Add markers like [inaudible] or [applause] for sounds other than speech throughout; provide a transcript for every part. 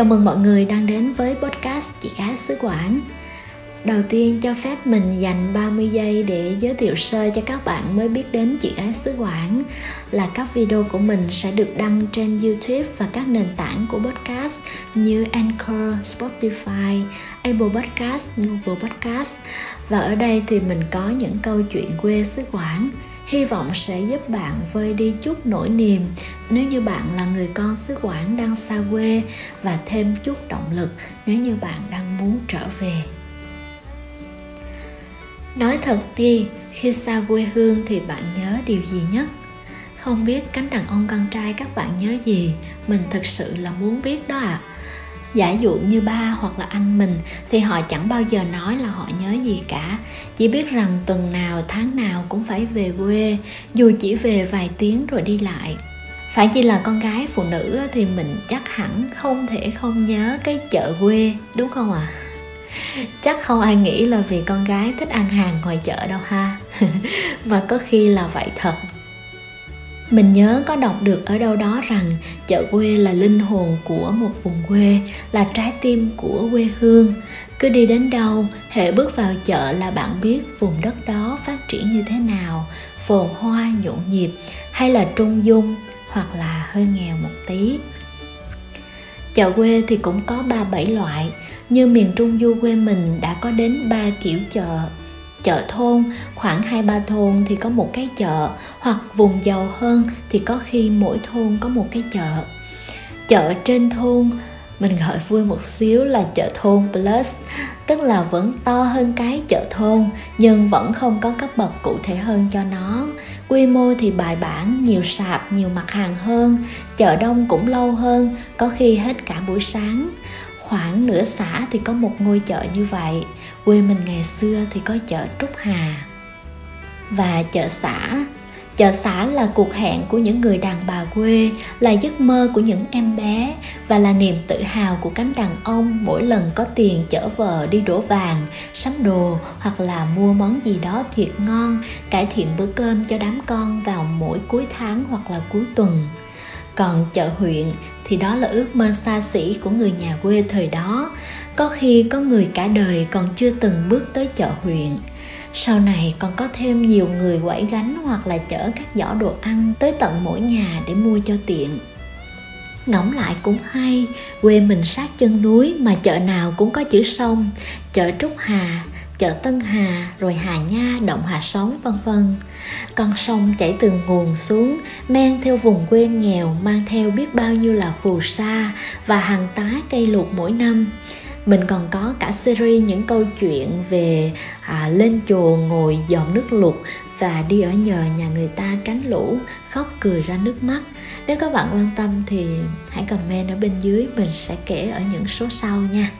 Chào mừng mọi người đang đến với podcast Chị Gái xứ Quảng. Đầu tiên cho phép mình dành 30 giây để giới thiệu sơ cho các bạn mới biết đến chị gái xứ Quảng là các video của mình sẽ được đăng trên YouTube và các nền tảng của podcast như Anchor, Spotify, Apple Podcast, Google Podcast. Và ở đây thì mình có những câu chuyện quê xứ Quảng hy vọng sẽ giúp bạn vơi đi chút nỗi niềm. Nếu như bạn là người con xứ Quảng đang xa quê và thêm chút động lực nếu như bạn đang muốn trở về. Nói thật đi, khi xa quê hương thì bạn nhớ điều gì nhất? Không biết cánh đàn ông con trai các bạn nhớ gì? Mình thực sự là muốn biết đó ạ. à giả dụ như ba hoặc là anh mình, thì họ chẳng bao giờ nói là họ nhớ gì cả. Chỉ biết rằng tuần nào, tháng nào cũng phải về quê, dù chỉ về vài tiếng rồi đi lại. Phải chỉ là con gái phụ nữ thì mình chắc hẳn không thể không nhớ cái chợ quê, đúng không ạ? À? [laughs] chắc không ai nghĩ là vì con gái thích ăn hàng ngoài chợ đâu ha. [laughs] Mà có khi là vậy thật mình nhớ có đọc được ở đâu đó rằng chợ quê là linh hồn của một vùng quê, là trái tim của quê hương. Cứ đi đến đâu, hệ bước vào chợ là bạn biết vùng đất đó phát triển như thế nào, phồn hoa nhộn nhịp, hay là trung dung, hoặc là hơi nghèo một tí. Chợ quê thì cũng có ba bảy loại, như miền trung du quê mình đã có đến ba kiểu chợ chợ thôn, khoảng hai ba thôn thì có một cái chợ, hoặc vùng giàu hơn thì có khi mỗi thôn có một cái chợ. Chợ trên thôn, mình gọi vui một xíu là chợ thôn plus, tức là vẫn to hơn cái chợ thôn, nhưng vẫn không có cấp bậc cụ thể hơn cho nó. Quy mô thì bài bản, nhiều sạp, nhiều mặt hàng hơn, chợ đông cũng lâu hơn, có khi hết cả buổi sáng. Khoảng nửa xã thì có một ngôi chợ như vậy quê mình ngày xưa thì có chợ trúc hà. Và chợ xã chợ xã là cuộc hẹn của những người đàn bà quê, là giấc mơ của những em bé và là niềm tự hào của cánh đàn ông mỗi lần có tiền chở vợ đi đổ vàng, sắm đồ hoặc là mua món gì đó thiệt ngon, cải thiện bữa cơm cho đám con vào mỗi cuối tháng hoặc là cuối tuần. Còn chợ huyện thì đó là ước mơ xa xỉ của người nhà quê thời đó có khi có người cả đời còn chưa từng bước tới chợ huyện sau này còn có thêm nhiều người quẩy gánh hoặc là chở các giỏ đồ ăn tới tận mỗi nhà để mua cho tiện ngẫm lại cũng hay quê mình sát chân núi mà chợ nào cũng có chữ sông chợ trúc hà chợ Tân Hà, rồi Hà Nha, Động Hà Sống vân vân. Con sông chảy từ nguồn xuống, men theo vùng quê nghèo, mang theo biết bao nhiêu là phù sa và hàng tá cây lục mỗi năm. Mình còn có cả series những câu chuyện về à, lên chùa ngồi dòm nước lụt và đi ở nhờ nhà người ta tránh lũ, khóc cười ra nước mắt. Nếu các bạn quan tâm thì hãy comment ở bên dưới, mình sẽ kể ở những số sau nha.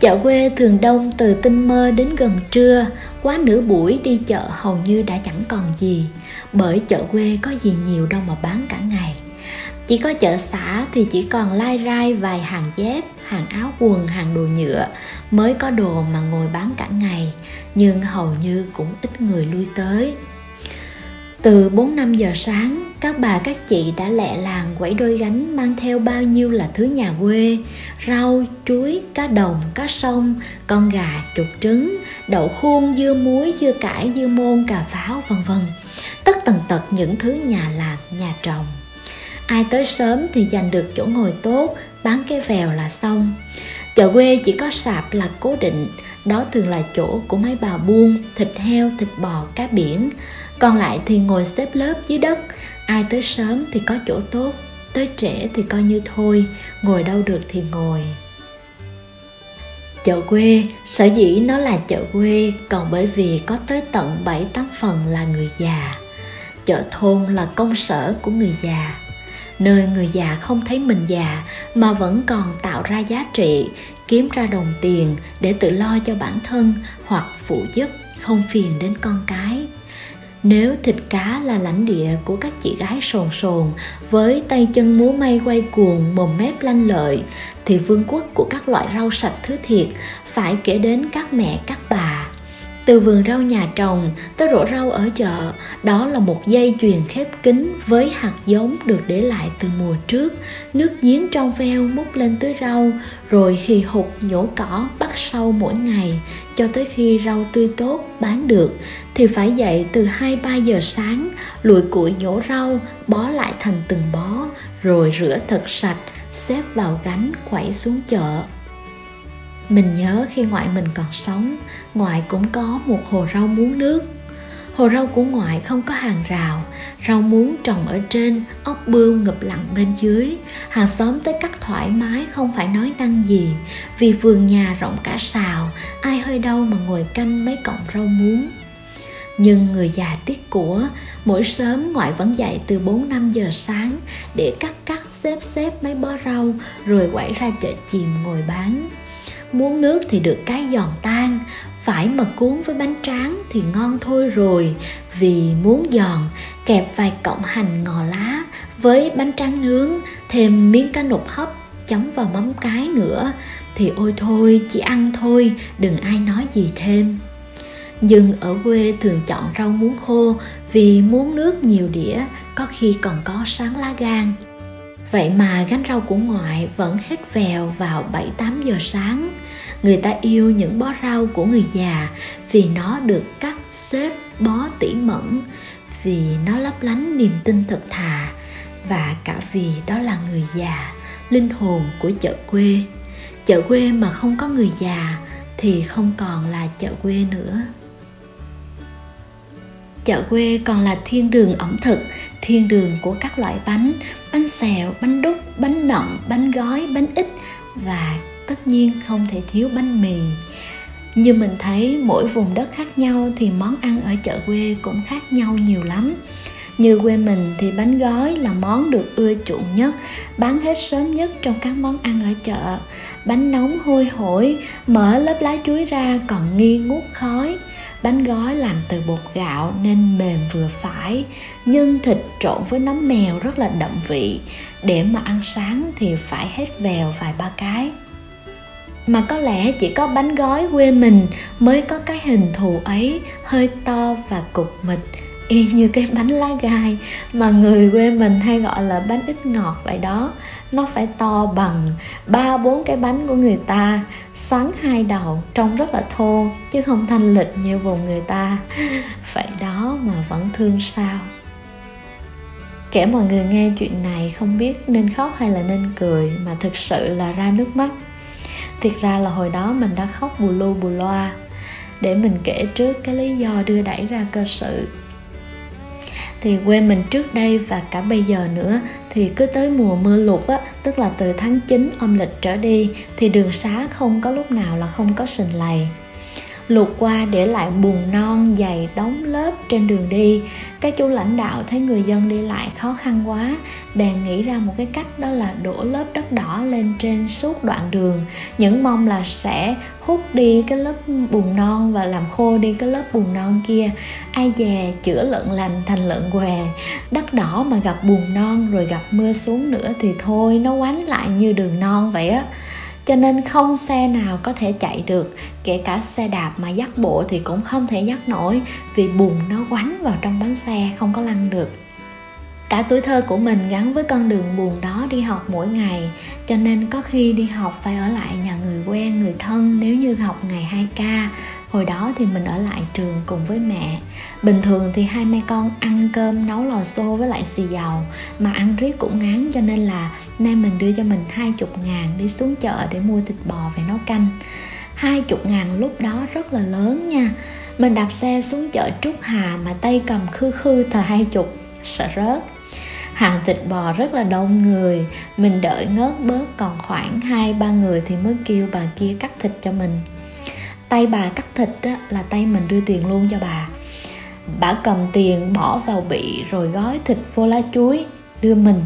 Chợ quê thường đông từ tinh mơ đến gần trưa, quá nửa buổi đi chợ hầu như đã chẳng còn gì, bởi chợ quê có gì nhiều đâu mà bán cả ngày. Chỉ có chợ xã thì chỉ còn lai rai vài hàng dép, hàng áo quần, hàng đồ nhựa mới có đồ mà ngồi bán cả ngày, nhưng hầu như cũng ít người lui tới. Từ 4-5 giờ sáng, các bà các chị đã lẹ làng quẩy đôi gánh mang theo bao nhiêu là thứ nhà quê, rau, chuối, cá đồng, cá sông, con gà, chuột trứng, đậu khuôn, dưa muối, dưa cải, dưa môn, cà pháo, vân vân. Tất tần tật những thứ nhà làm, nhà trồng. Ai tới sớm thì giành được chỗ ngồi tốt, bán cái vèo là xong. Chợ quê chỉ có sạp là cố định, đó thường là chỗ của mấy bà buôn, thịt heo, thịt bò, cá biển. Còn lại thì ngồi xếp lớp dưới đất ai tới sớm thì có chỗ tốt tới trễ thì coi như thôi ngồi đâu được thì ngồi. Chợ quê sở dĩ nó là chợ quê còn bởi vì có tới tận 7 tám phần là người già. Chợ thôn là công sở của người già nơi người già không thấy mình già, mà vẫn còn tạo ra giá trị, kiếm ra đồng tiền để tự lo cho bản thân hoặc phụ giúp, không phiền đến con cái. Nếu thịt cá là lãnh địa của các chị gái sồn sồn, với tay chân múa may quay cuồng, mồm mép lanh lợi, thì vương quốc của các loại rau sạch thứ thiệt phải kể đến các mẹ, các bà từ vườn rau nhà trồng tới rổ rau ở chợ, đó là một dây chuyền khép kín với hạt giống được để lại từ mùa trước. Nước giếng trong veo múc lên tưới rau, rồi hì hục nhổ cỏ bắt sâu mỗi ngày cho tới khi rau tươi tốt bán được. Thì phải dậy từ 2-3 giờ sáng lùi củi nhổ rau, bó lại thành từng bó, rồi rửa thật sạch, xếp vào gánh quẩy xuống chợ mình nhớ khi ngoại mình còn sống, ngoại cũng có một hồ rau muống nước. Hồ rau của ngoại không có hàng rào, rau muống trồng ở trên, ốc bươu ngập lặng bên dưới. Hàng xóm tới cắt thoải mái không phải nói năng gì, vì vườn nhà rộng cả xào ai hơi đâu mà ngồi canh mấy cọng rau muống. Nhưng người già tiếc của, mỗi sớm ngoại vẫn dậy từ 4 5 giờ sáng để cắt cắt xếp xếp mấy bó rau, rồi quẩy ra chợ chìm ngồi bán muốn nước thì được cái giòn tan, phải mà cuốn với bánh tráng thì ngon thôi rồi. Vì muốn giòn, kẹp vài cọng hành ngò lá với bánh tráng nướng, thêm miếng cá nục hấp, chấm vào mắm cái nữa. Thì ôi thôi, chỉ ăn thôi, đừng ai nói gì thêm. Nhưng ở quê thường chọn rau muống khô vì muốn nước nhiều đĩa, có khi còn có sáng lá gan. Vậy mà gánh rau của ngoại vẫn hết vèo vào 7-8 giờ sáng. Người ta yêu những bó rau của người già vì nó được cắt xếp bó tỉ mẩn, vì nó lấp lánh niềm tin thật thà và cả vì đó là người già, linh hồn của chợ quê. Chợ quê mà không có người già thì không còn là chợ quê nữa chợ quê còn là thiên đường ẩm thực thiên đường của các loại bánh bánh xèo bánh đúc bánh nậm bánh gói bánh ít và tất nhiên không thể thiếu bánh mì như mình thấy mỗi vùng đất khác nhau thì món ăn ở chợ quê cũng khác nhau nhiều lắm như quê mình thì bánh gói là món được ưa chuộng nhất bán hết sớm nhất trong các món ăn ở chợ bánh nóng hôi hổi mở lớp lá chuối ra còn nghi ngút khói Bánh gói làm từ bột gạo nên mềm vừa phải, nhưng thịt trộn với nấm mèo rất là đậm vị. Để mà ăn sáng thì phải hết vèo vài ba cái. Mà có lẽ chỉ có bánh gói quê mình mới có cái hình thù ấy, hơi to và cục mịch, y như cái bánh lá gai mà người quê mình hay gọi là bánh ít ngọt vậy đó. Nó phải to bằng ba bốn cái bánh của người ta xoắn hai đầu trông rất là thô chứ không thanh lịch như vùng người ta. [laughs] Vậy đó mà vẫn thương sao. Kể mọi người nghe chuyện này không biết nên khóc hay là nên cười mà thực sự là ra nước mắt thiệt ra là hồi đó mình đã khóc bù lu bù loa để mình kể trước cái lý do đưa đẩy ra cơ sự. Thì quê mình trước đây và cả bây giờ nữa thì cứ tới mùa mưa lụt á, tức là từ tháng 9 âm lịch trở đi thì đường xá không có lúc nào là không có sình lầy lụt qua để lại bùn non dày đóng lớp trên đường đi. Các chú lãnh đạo thấy người dân đi lại khó khăn quá, bèn nghĩ ra một cái cách đó là đổ lớp đất đỏ lên trên suốt đoạn đường. Những mong là sẽ hút đi cái lớp bùn non và làm khô đi cái lớp bùn non kia. Ai dè chữa lợn lành thành lợn què. Đất đỏ mà gặp bùn non rồi gặp mưa xuống nữa thì thôi, nó quánh lại như đường non vậy á cho nên không xe nào có thể chạy được, kể cả xe đạp mà dắt bộ thì cũng không thể dắt nổi, vì bùn nó quánh vào trong bánh xe, không có lăn được cả tuổi thơ của mình gắn với con đường buồn đó đi học mỗi ngày. Cho nên có khi đi học phải ở lại nhà người quen, người thân nếu như học ngày 2 ca. Hồi đó thì mình ở lại trường cùng với mẹ. Bình thường thì hai mẹ con ăn cơm, nấu lò xô với lại xì dầu, mà ăn riết cũng ngán, cho nên là mẹ mình đưa cho mình hai chục ngàn đi xuống chợ để mua thịt bò về nấu canh. Hai chục ngàn lúc đó rất là lớn nha. Mình đạp xe xuống chợ trúc hà mà tay cầm khư khư tờ hai chục. Sợ rớt hàng thịt bò rất là đông người. Mình đợi ngớt bớt còn khoảng hai ba người thì mới kêu bà kia cắt thịt cho mình. Tay bà cắt thịt á, là tay mình đưa tiền luôn cho bà. Bà cầm tiền bỏ vào bị rồi gói thịt vô lá chuối đưa mình.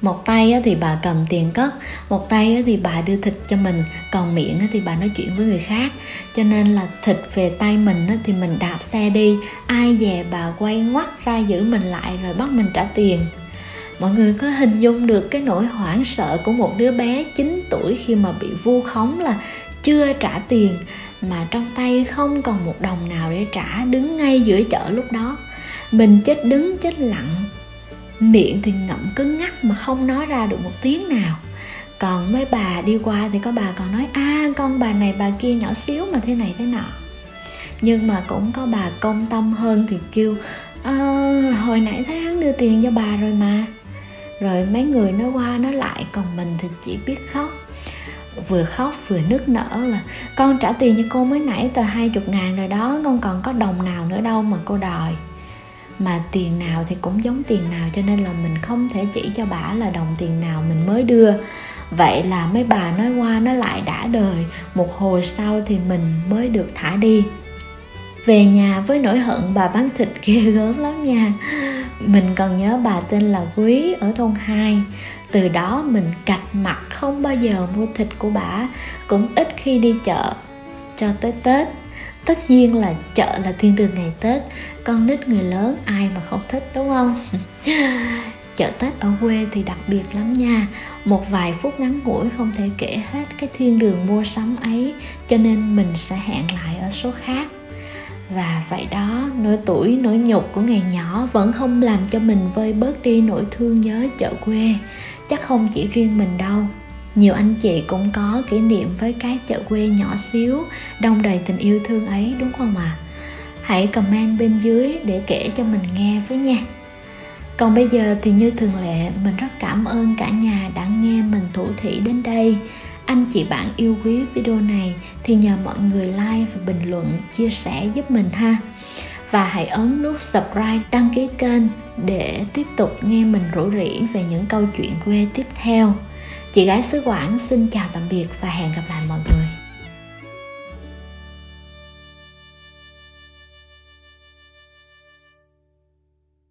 Một tay thì bà cầm tiền cất một tay thì bà đưa thịt cho mình. Còn miệng thì bà nói chuyện với người khác. Cho nên là thịt về tay mình thì mình đạp xe đi. Ai về bà quay ngoắt ra giữ mình lại rồi bắt mình trả tiền mọi người có hình dung được cái nỗi hoảng sợ của một đứa bé 9 tuổi khi mà bị vu khống là chưa trả tiền mà trong tay không còn một đồng nào để trả đứng ngay giữa chợ lúc đó. Mình chết đứng chết lặng. Miệng thì ngậm cứng ngắc mà không nói ra được một tiếng nào. Còn mấy bà đi qua thì có bà còn nói a à, con bà này bà kia nhỏ xíu mà thế này thế nọ. Nhưng mà cũng có bà công tâm hơn thì kêu à, hồi nãy thấy hắn đưa tiền cho bà rồi mà rồi mấy người nó qua nó lại, còn mình thì chỉ biết khóc. Vừa khóc vừa nức nở là, con trả tiền cho cô mới nãy, tờ hai chục ngàn rồi đó, con còn có đồng nào nữa đâu mà cô đòi. Mà tiền nào thì cũng giống tiền nào, cho nên là mình không thể chỉ cho bà là đồng tiền nào mình mới đưa. Vậy là mấy bà nói qua nói lại đã đời, một hồi sau thì mình mới được thả đi về nhà với nỗi hận bà bán thịt [laughs] ghê gớm lắm nha. Mình còn nhớ bà tên là quý ở thôn 2 từ đó mình cạch mặt không bao giờ mua thịt của bà, cũng ít khi đi chợ cho tới tết. Tất nhiên là chợ là thiên đường ngày tết, con nít người lớn ai mà không thích, đúng không? [laughs] Chợ tết ở quê thì đặc biệt lắm nha. Một vài phút ngắn ngủi không thể kể hết cái thiên đường mua sắm ấy, cho nên mình sẽ hẹn lại ở số khác và vậy đó, nỗi tuổi, nỗi nhục của ngày nhỏ vẫn không làm cho mình vơi bớt đi nỗi thương nhớ chợ quê. Chắc không chỉ riêng mình đâu. Nhiều anh chị cũng có kỷ niệm với cái chợ quê nhỏ xíu, đông đầy tình yêu thương ấy, đúng không ạ? À? hãy comment bên dưới để kể cho mình nghe với nha. Còn bây giờ thì như thường lệ, mình rất cảm ơn cả nhà đã nghe mình thủ thị đến đây anh chị bạn yêu quý video này thì nhờ mọi người like và bình luận, chia sẻ giúp mình ha. Và hãy ấn nút subscribe, đăng ký kênh để tiếp tục nghe mình rủ rỉ về những câu chuyện quê tiếp theo. Chị gái xứ quảng xin chào tạm biệt và hẹn gặp lại mọi người.